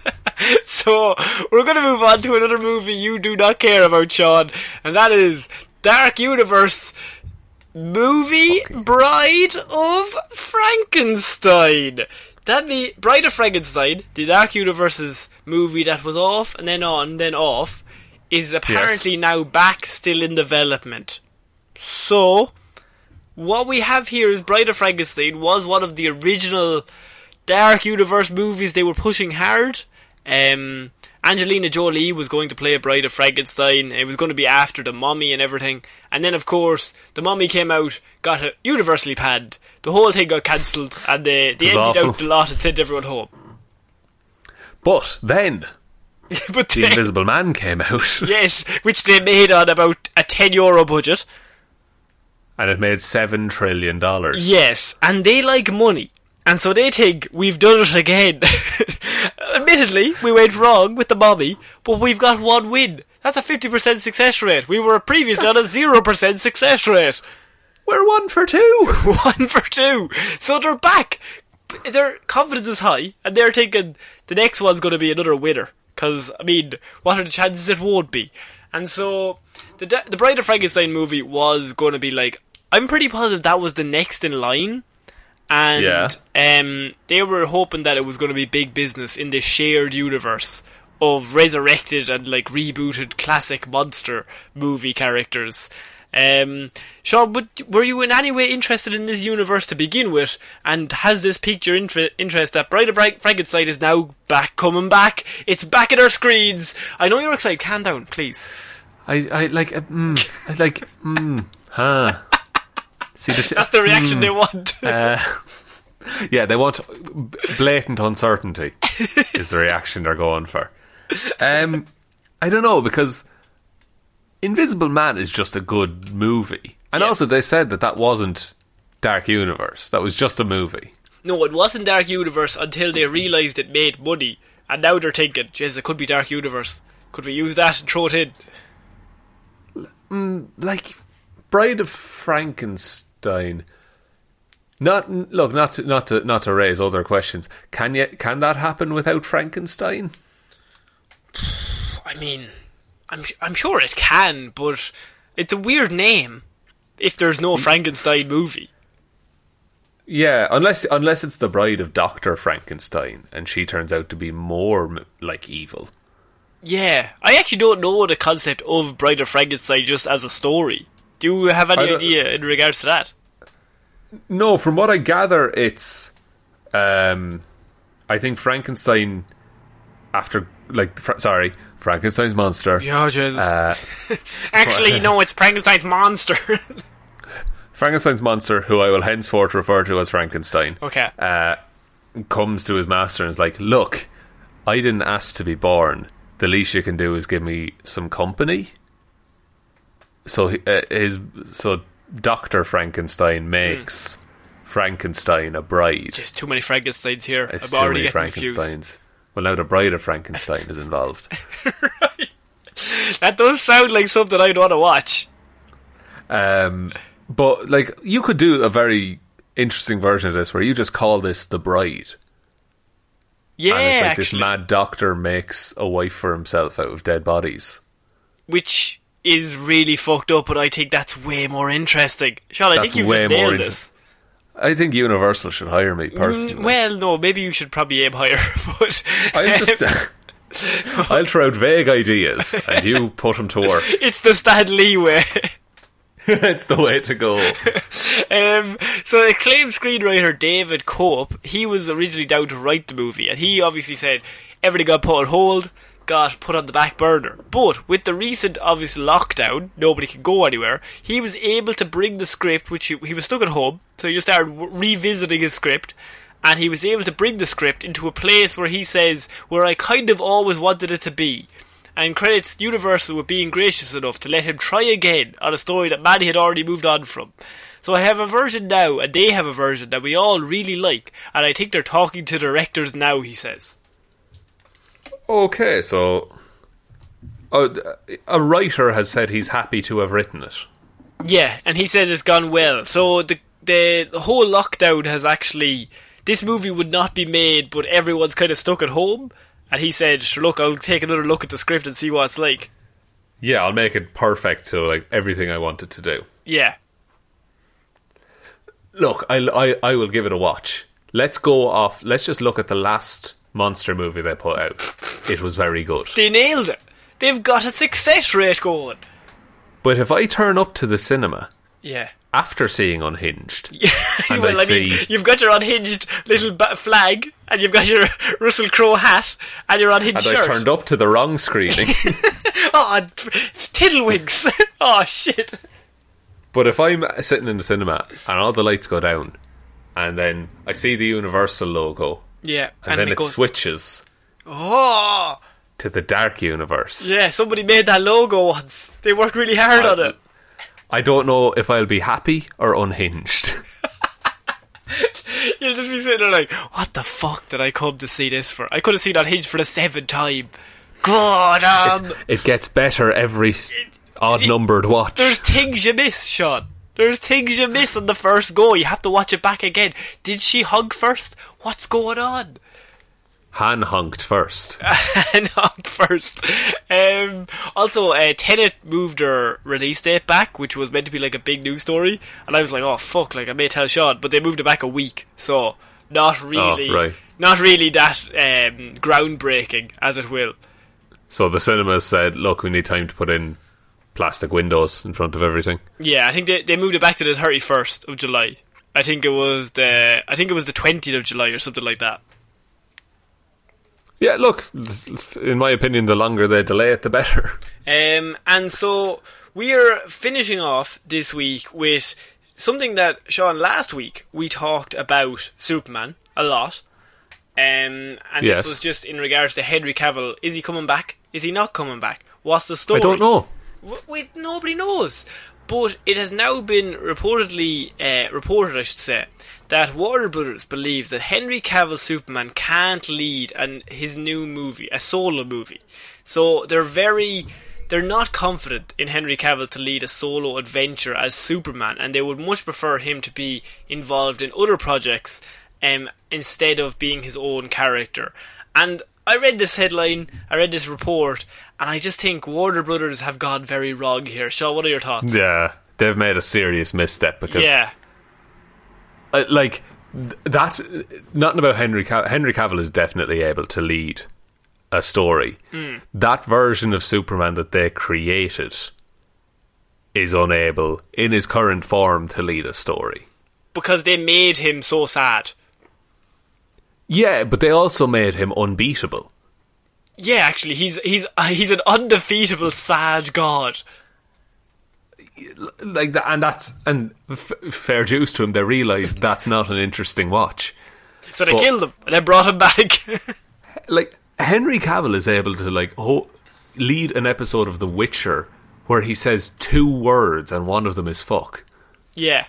So we're going to move on to another movie you do not care about, Sean, and that is Dark Universe movie Bride of Frankenstein. That the Bride of Frankenstein, the Dark Universe's movie that was off and then on, then off, is apparently now back, still in development. So, what we have here is Bride of Frankenstein was one of the original Dark Universe movies they were pushing hard. Um, Angelina Jolie was going to play a Bride of Frankenstein. It was going to be after the Mummy and everything. And then, of course, the Mummy came out, got it universally panned. The whole thing got cancelled, and they, they It was emptied out the lot and sent everyone home. But then but the then, Invisible Man came out, yes, which they made on about a 10 euro budget. and it made seven trillion dollars. Yes, and they like money. And so they think we've done it again. Admittedly, we went wrong with the mummy, but we've got one win. That's a 50% success rate. We were previously on a 0% success rate. We're one for two. One for two. So they're back. Their confidence is high, and they're thinking the next one's going to be another winner. Because, I mean, what are the chances it won't be? And so, the, Da- the Bride of Frankenstein movie was going to be like, I'm pretty positive that was the next in line. And Yeah. um, they were hoping that it was going to be big business in this shared universe of resurrected and like rebooted classic monster movie characters. Um, Sean, but were you in any way interested in this universe to begin with? And has this piqued your inter- interest that Bride of Fra- Frankenstein is now back, coming back? It's back at our screens. I know you're excited. Calm down, please. I, I like, uh, mm, I like, mm, huh. See, the That's the reaction they want. yeah, they want blatant uncertainty. is the reaction they're going for? Um, I don't know because Invisible Man is just a good movie, and Yes. also they said that that wasn't Dark Universe. That was just a movie. no, it wasn't Dark Universe until they realised it made money. And now they're thinking, jeez, it could be Dark Universe. Could we use that and throw it in? Mm, like Bride of Frankenstein. Not look, not to, not to not to raise other questions. Can you can that happen without Frankenstein? I mean, I'm I'm sure it can, but it's a weird name. If there's no Frankenstein movie, Yeah, unless unless it's the bride of Doctor Frankenstein, and she turns out to be more like evil. yeah, I actually don't know the concept of Bride of Frankenstein just as a story. Do you have any idea in regards to that? No, from what I gather, it's. Um, I think Frankenstein, after like, fr- sorry, Frankenstein's monster. Yeah, Jesus. Uh, actually, no, it's Frankenstein's monster. Frankenstein's monster, who I will henceforth refer to as Frankenstein, okay. uh, comes to his master and is like, "Look, I didn't ask to be born. The least you can do is give me some company." So he- uh, his so Doctor Frankenstein makes Frankenstein a bride. Just too many Frankensteins here. It's I'm too already many getting confused. Well, now the bride of Frankenstein is involved. That does sound like something I'd want to watch. Um, but like, you could do a very interesting version of this where you just call this the bride. Yeah, and it's like this mad doctor makes a wife for himself out of dead bodies. which is really fucked up, but I think that's way more interesting. Sean, I That's think you've way just more nailed inter- this. I think Universal should hire me personally. Mm, well, no, maybe you should probably aim higher, but I just, I'll throw out vague ideas and you put them to work. it's the Stan Lee way. it's the way to go. um, so acclaimed screenwriter David Cope, he was originally down to write the movie, and he obviously said everything got put on hold. Got put on the back burner. But with the recent obvious lockdown, nobody could go anywhere. He was able to bring the script, which he, he was stuck at home, so he just started revisiting his script. And he was able to bring the script into a place where he says, where I kind of always wanted it to be. And credits Universal with being gracious enough to let him try again on a story that Manny had already moved on from. So I have a version now, and they have a version that we all really like, and I think they're talking to directors now, he says. Okay, so oh, a writer has said he's happy to have written it. Yeah, and he says it's gone well. So the the, the whole lockdown has actually this movie would not be made, but everyone's kind of stuck at home. And he said, "Sure, look, I'll take another look at the script and see what it's like." Yeah, I'll make it perfect to like everything I wanted to do. Yeah, Look, I, I, I will give it a watch. Let's go off. Let's just look at the last monster movie they put out. It was very good. they nailed it. They've got a success rate going. But if I turn up to the cinema Yeah. after seeing Unhinged, and well, I I mean, you've got your unhinged little flag, and you've got your Russell Crowe hat, and your unhinged and shirt. I turned up to the wrong screening, Oh, tiddlewinks! oh shit! but if I'm sitting in the cinema and all the lights go down, and then I see the Universal logo, Yeah, and, then it it, goes. switches oh, to the Dark Universe. yeah! Somebody made that logo once. They worked really hard I- on it. I don't know if I'll be happy or unhinged. You'll just be sitting there like, what the fuck did I come to see this for? I could have seen Unhinged for the seventh time. God, um, it gets better every odd numbered watch. there's things you miss, Sean. There's things you miss on the first go. You have to watch it back again. Did she hug first? What's going on? Han honked first. and hugged first. Um, also, uh, Tenet moved their release date back, which was meant to be like a big news story, and I was like, "Oh fuck!" Like I may tell Sean, but they moved it back a week, so not really, Oh, right. not really that um, groundbreaking as it will. So the cinemas said, look, we need time to put in plastic windows in front of everything. Yeah, I think they they moved it back to the thirty first of July. I think it was the I think it was the twentieth of July or something like that. Yeah, look, in my opinion, the longer they delay it, the better. Um, and so we are finishing off this week with something that Sean last week we talked about Superman a lot. Um, and Yes. this was just in regards to Henry Cavill. Is he coming back? Is he not coming back? What's the story? I don't know. W- Wait, nobody knows. But it has now been reportedly uh, reported, I should say, that Warner Brothers believes that Henry Cavill Superman can't lead an, his new movie, a solo movie. So they're very, they're not confident in Henry Cavill to lead a solo adventure as Superman, and they would much prefer him to be involved in other projects um, instead of being his own character. And I read this headline, I read this report, and I just think Warner Brothers have gone very wrong here. Sean, what are your thoughts? Yeah, they've made a serious misstep because, Yeah. uh, like, that, nothing about Henry Cavill. Henry Cavill is definitely able to lead a story. Hmm. That version of Superman that they created is unable, in his current form, to lead a story. Because they made him so sad. Yeah, but they also made him unbeatable. Yeah, actually, he's he's uh, he's an undefeatable sad god. like that, and that's and f- fair dues to him. They realised that's not an interesting watch. So they But- killed him and then brought him back. Like Henry Cavill is able to like ho- lead an episode of The Witcher where he says two words and one of them is fuck. yeah,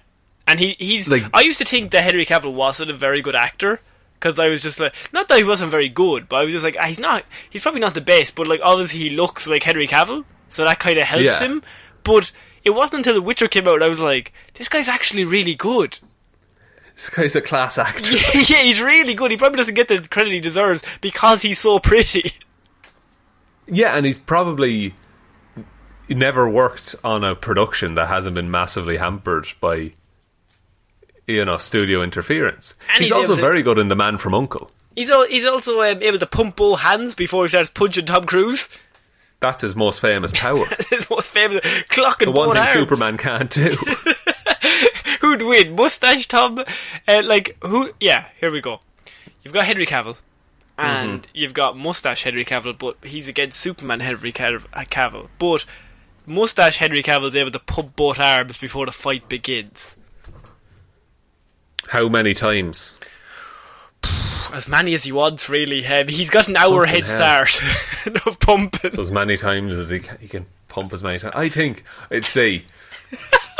and he he's. Like- I used to think that Henry Cavill wasn't a very good actor. Because I was just like, not that he wasn't very good, but I was just like, ah, he's not, he's probably not the best, but like, obviously he looks like Henry Cavill, so that kind of helps Yeah. him. But it wasn't until The Witcher came out I was like, this guy's actually really good. This guy's a class actor. yeah, he's really good. He probably doesn't get the credit he deserves because he's so pretty. yeah, and he's probably never worked on a production that hasn't been massively hampered by you know studio interference. And he's, he's also very good in The Man from Uncle. He's al- he's also um, able to pump both hands before he starts punching Tom Cruise. That's his most famous power. His most famous clocking the one thing arms. Superman can't do. Who'd win, Mustache Tom? Uh, like who? Yeah, here we go. You've got Henry Cavill, and Mm-hmm. you've got mustache Henry Cavill, but he's against Superman Henry Cav- uh, Cavill. But mustache Henry Cavill's able to pump both arms before the fight begins. How many times? As many as he wants, really. He's got an hour Fucking head start of pumping. As many times as he can, he can pump as many times. I think I'd say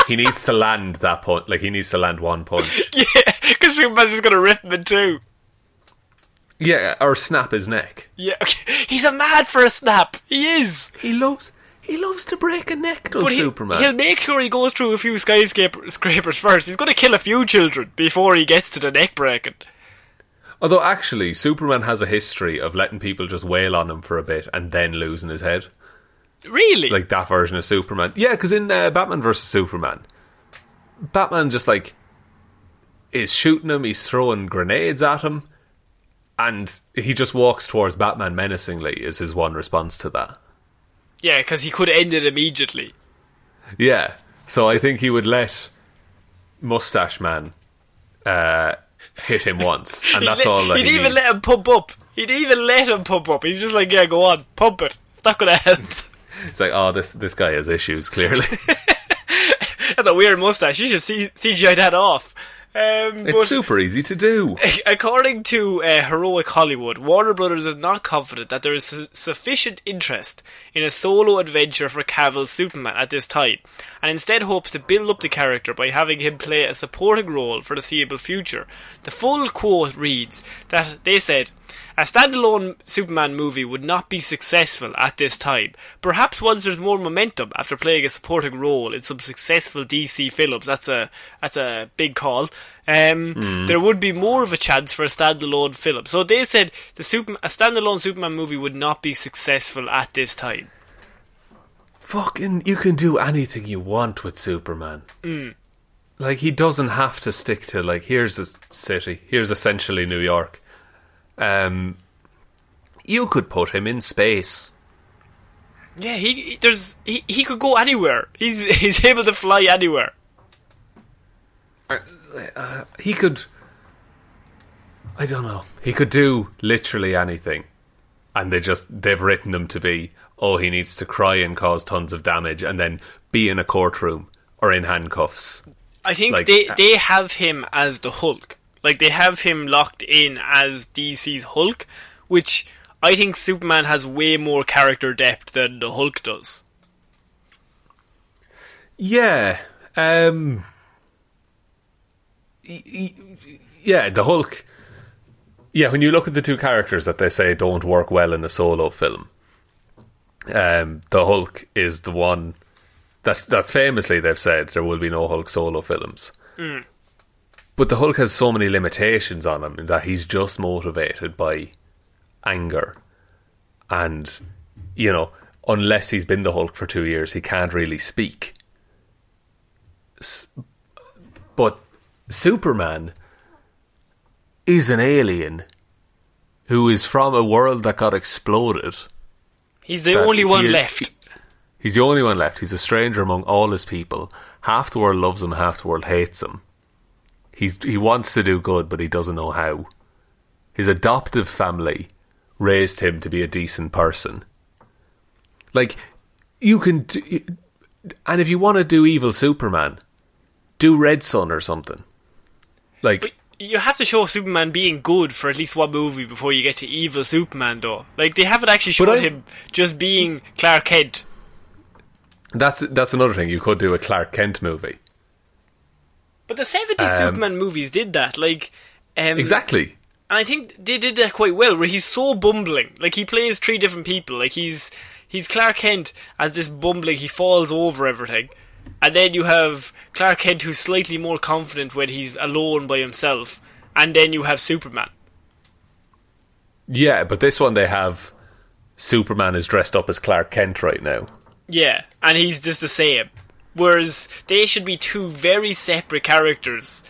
he needs to land that punch. Like he needs to land one punch. yeah, because Superman's just gonna rip him in two. Yeah, or snap his neck. Yeah, okay. he's a mad for a snap. He is. He loves. He loves to break a neck. Does But he, Superman? he'll make sure he goes through a few skyscraper scrapers first. He's going to kill a few children before he gets to the neck breaking. Although actually, Superman has a history of letting people just wail on him for a bit and then losing his head. Really? Like that version of Superman. Yeah, because in uh, Batman versus Superman, Batman just like is shooting him. He's throwing grenades at him, and he just walks towards Batman menacingly. Is his one response to that? Yeah, because he could end it immediately. Yeah. So I think he would let Mustache Man uh, hit him once, and He'd that's let- all that He'd he even needs. let him pump up. He'd even let him pump up. He's just like, yeah, go on, pump it. It's not going to help. It's like, oh, this this guy has issues. Clearly, That's a weird mustache. You should see CGI that off. Um, it's but super easy to do. According to uh, Heroic Hollywood, Warner Brothers is not confident that there is su- sufficient interest in a solo adventure for Cavill's Superman at this time, and instead hopes to build up the character by having him play a supporting role for the foreseeable future. The full quote reads that they said, a standalone Superman movie would not be successful at this time. Perhaps once there's more momentum after playing a supporting role in some successful DC films, that's a that's a big call. Um, There would be more of a chance for a standalone film. So they said the super a standalone Superman movie would not be successful at this time. Fucking, you can do anything you want with Superman. Like he doesn't have to stick to like here's a city, here's essentially New York. Um, you could put him in space. Yeah, he, he there's he, he could go anywhere. He's he's able to fly anywhere. He could. I don't know. He could do literally anything, and they just they've written him to be. Oh, he needs to cry and cause tons of damage, and then be in a courtroom or in handcuffs. I think Like, they uh, they have him as the Hulk. Like they have him locked in as DC's Hulk, which I think Superman has way more character depth than the Hulk does. Yeah. Um Yeah, the Hulk Yeah, when you look at the two characters that they say don't work well in a solo film, um the Hulk is the one that's that famously they've said there will be no Hulk solo films. But the Hulk has so many limitations on him that he's just motivated by anger and you know, unless he's been the Hulk for 2 years, he can't really speak but Superman is an alien who is from a world that got exploded. He's the only one is- left. He's the only one left. He's a stranger among all his people. Half the world loves him, half the world hates him. He's, he wants to do good, but he doesn't know how. His adoptive family raised him to be a decent person. Like, you can. Do, and if you want to do evil Superman, do Red Son or something. Like, But you have to show Superman being good for at least one movie before you get to evil Superman, though. Like they haven't actually shown him just being Clark Kent. that's that's another thing. You could do a Clark Kent movie. But the 70s Superman movies did that. Like, um, Exactly. And I think they did that quite well, where he's so bumbling. Like he plays three different people. Like he's he's Clark Kent as this bumbling. He falls over everything, and then you have Clark Kent who's slightly more confident when he's alone by himself, and then you have Superman. Yeah, but this one they have Superman is dressed up as Clark Kent right now. Yeah, and he's just the same. Whereas they should be two very separate characters,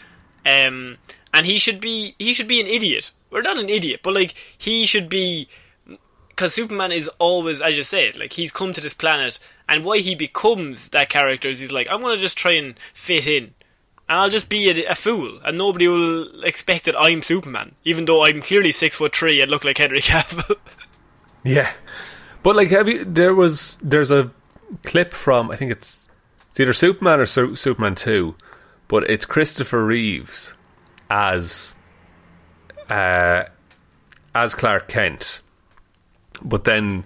um, and he should be he should be an idiot. Or not an idiot, but like he should be because Superman is always, as you said, like he's come to this planet, and why he becomes that character is he's like, I'm gonna just try and fit in. and I'll just be a, a fool, and nobody will expect that I'm Superman, even though I'm clearly six foot three and look like Henry Cavill. Yeah, but like, have you? There was there's a clip from I think it's it's either Superman or Su- Superman Two, but it's Christopher Reeves as uh, as Clark Kent, but then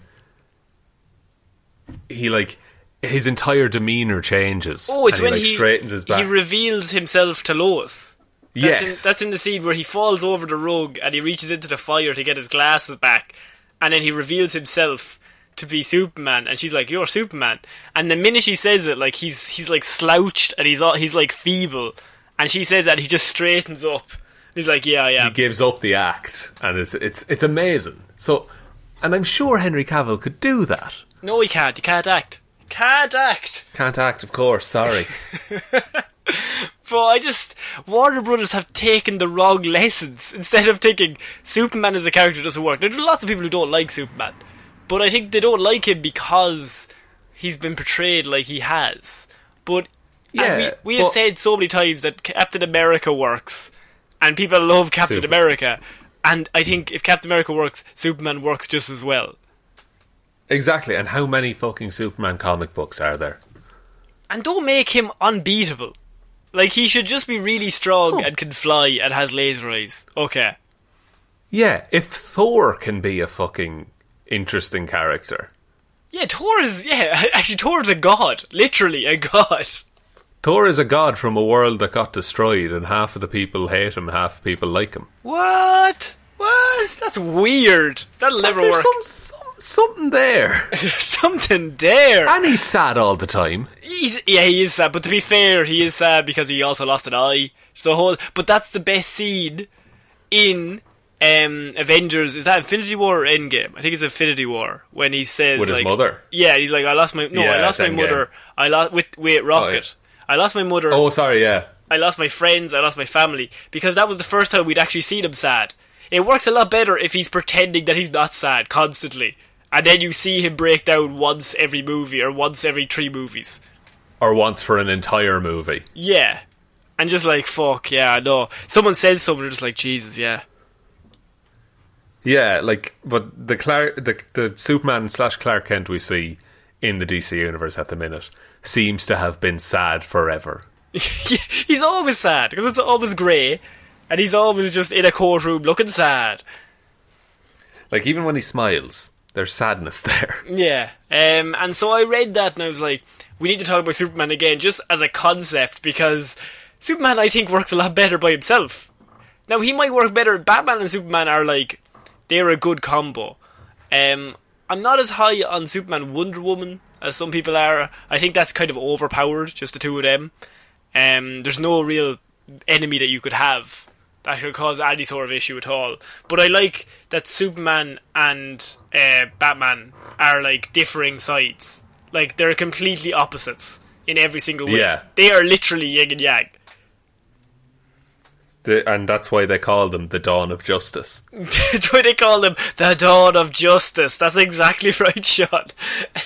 he like his entire demeanor changes. oh, it's when he, like, he straightens his back. he reveals himself to Lois. That's yes, in, that's in the scene where he falls over the rug and he reaches into the fire to get his glasses back, and then he reveals himself to be Superman, and she's like, "You're Superman." And the minute she says it, like he's he's like slouched and he's all, he's like feeble, and she says that he just straightens up. He's like, "Yeah, yeah." he gives up the act, and it's it's it's amazing. So, and I'm sure Henry Cavill could do that. No, he can't. He can't act. Can't act. Can't act, of course. Sorry. But I just Warner Brothers have taken the wrong lessons instead of taking Superman as a character doesn't work. There are lots of people who don't like Superman, but I think they don't like him because he's been portrayed like he has. But Yeah, we, we have but- said so many times that Captain America works, and people love Captain Super- America. And I think if Captain America works, Superman works just as well. exactly. And how many fucking Superman comic books are there? And don't make him unbeatable. Like he should just be really strong oh. and can fly and has laser eyes. Okay. Yeah, if Thor can be a fucking interesting character, Yeah, Thor is yeah. Actually, Thor is a god, literally a god. Thor is a god from a world that got destroyed, and half of the people hate him, half the people like him. What? What? That's weird. That'll never There's work. some, some, something there. Something there. and he's sad all the time. He's yeah, he is sad. But to be fair, he is sad because he also lost an eye. So whole. But that's the best scene in um, Avengers. Is that Infinity War or Endgame? I think it's Infinity War when he says With his mother? Yeah, he's like, I lost my no, I lost my mother. I lost with wait Rocket. I lost my mother. Oh, sorry, yeah. I lost my friends, I lost my family, because that was the first time we'd actually seen him sad. It works a lot better if he's pretending that he's not sad constantly, and then you see him break down once every movie or once every three movies. Or once for an entire movie. Yeah. And just like, fuck, yeah, no. Someone says something, just like, Jesus, yeah. Yeah, like, but the Clark, the the Superman slash Clark Kent we see in the DC universe at the minute seems to have been sad forever. he's always sad, because it's always grey, and he's always just in a courtroom looking sad. Like even when he smiles, there's sadness there. Yeah. Um, and so I read that and I was like, we need to talk about Superman again just as a concept because Superman, I think, works a lot better by himself. Now, he might work better. Batman and Superman are like, they're a good combo. Um, I'm not as high on Superman Wonder Woman as some people are. I think that's kind of overpowered, just the two of them. Um, there's no real enemy that you could have that could cause any sort of issue at all. But I like that Superman and uh, Batman are like differing sides. Like they're completely opposites in every single way. Yeah. They are literally yin and yang. The, and that's why they call them the Dawn of Justice. That's why they call them the Dawn of Justice. That's exactly right, Sean.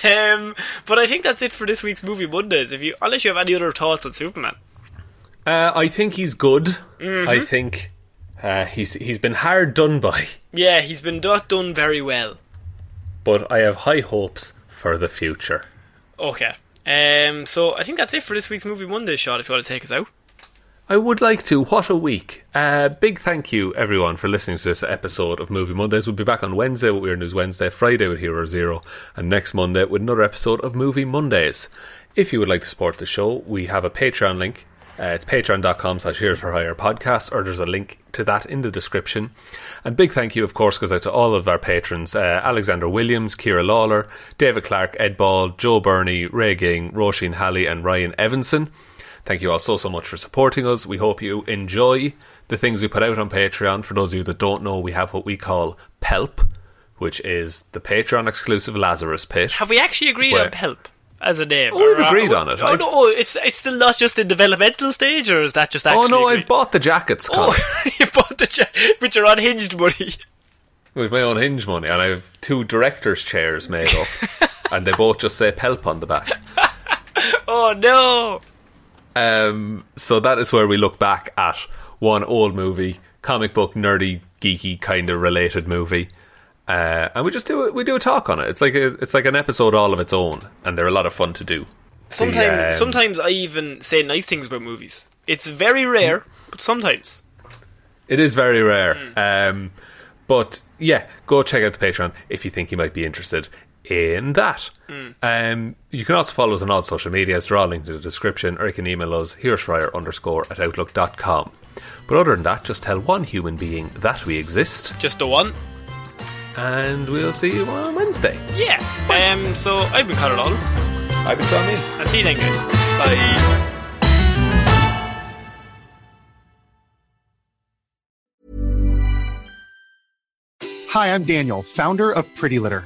Um, but I think that's it for this week's movie Mondays. If you, unless you have any other thoughts on Superman. Uh, I think he's good. I think uh, he's he's been hard done by, Yeah, he's been not done very well. but I have high hopes for the future. Okay. Um, so I think that's it for this week's movie Monday, Sean. If you want to take us out. I would like to. What a week! Uh, big thank you, everyone, for listening to this episode of Movie Mondays. We'll be back on Wednesday with Weird News Wednesday, Friday with Hero Zero, and next Monday with another episode of Movie Mondays. If you would like to support the show, we have a Patreon link. Uh, it's patreon.com slash Heroes for Hire podcast, or there's a link to that in the description. And big thank you, of course, goes out to all of our patrons uh, Alexander Williams, Kira Lawler, David Clark, Ed Ball, Joe Burney, Ray Ging, Roisin Halley, and Ryan Evanson. Thank you all so, so much for supporting us. We hope you enjoy the things we put out on Patreon. For those of you that don't know, we have what we call PELP, which is the Patreon exclusive Lazarus Pit. Have we actually agreed Where- on Pelp as a name? Oh, we've Or are- agreed on it. Oh I've- no, it's it's still not just in developmental stage, or is that just Actually Oh no, agreed? I've bought the jackets, Oh, you bought the cha- with your unhinged money. with my own hinge money, and I have two director's chairs made up, and they both just say PELP on the back. Oh no! Um, so that is where we look back at one old movie, comic book, nerdy, geeky kind of related movie, uh, and we just do it. We do a talk on it. It's like a, it's like an episode all of its own, and they're a lot of fun to do. Sometimes, The, um, sometimes I even say nice things about movies. It's very rare, but sometimes. It is very rare. Um, but yeah, go check out the Patreon if you think you might be interested in that. Um, you can also follow us on all social medias. They're all linked in the description, or you can email us, heroesforhire underscore at outlook.com. But other than that, just tell one human being that we exist, Just the one. and we'll see you on Wednesday. Yeah. Um. So I've been Conor Lawler. I've been Tommy. I'll see you then, guys. Bye. Hi, I'm Daniel, founder of Pretty Litter.